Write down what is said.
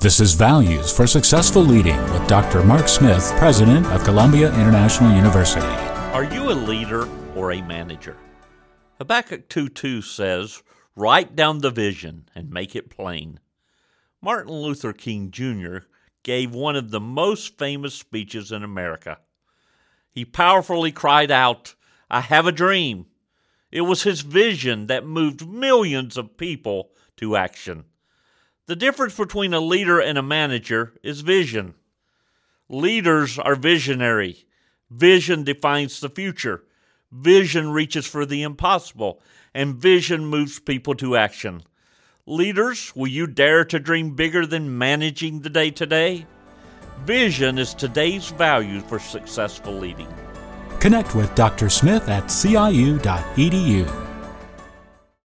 This is Values for Successful Leading with Dr. Mark Smith, President of Columbia International University. Are you a leader or a manager? Habakkuk 2:2 says, "Write down the vision and make it plain." Martin Luther King Jr. gave one of the most famous speeches in America. He powerfully cried out, "I have a dream." It was his vision that moved millions of people to action. The difference between a leader and a manager is vision. Leaders are visionary. Vision defines the future. Vision reaches for the impossible, and vision moves people to action. Leaders, will you dare to dream bigger than managing the day to day? Vision is today's value for successful leading. Connect with Dr. Smith at ciu.edu.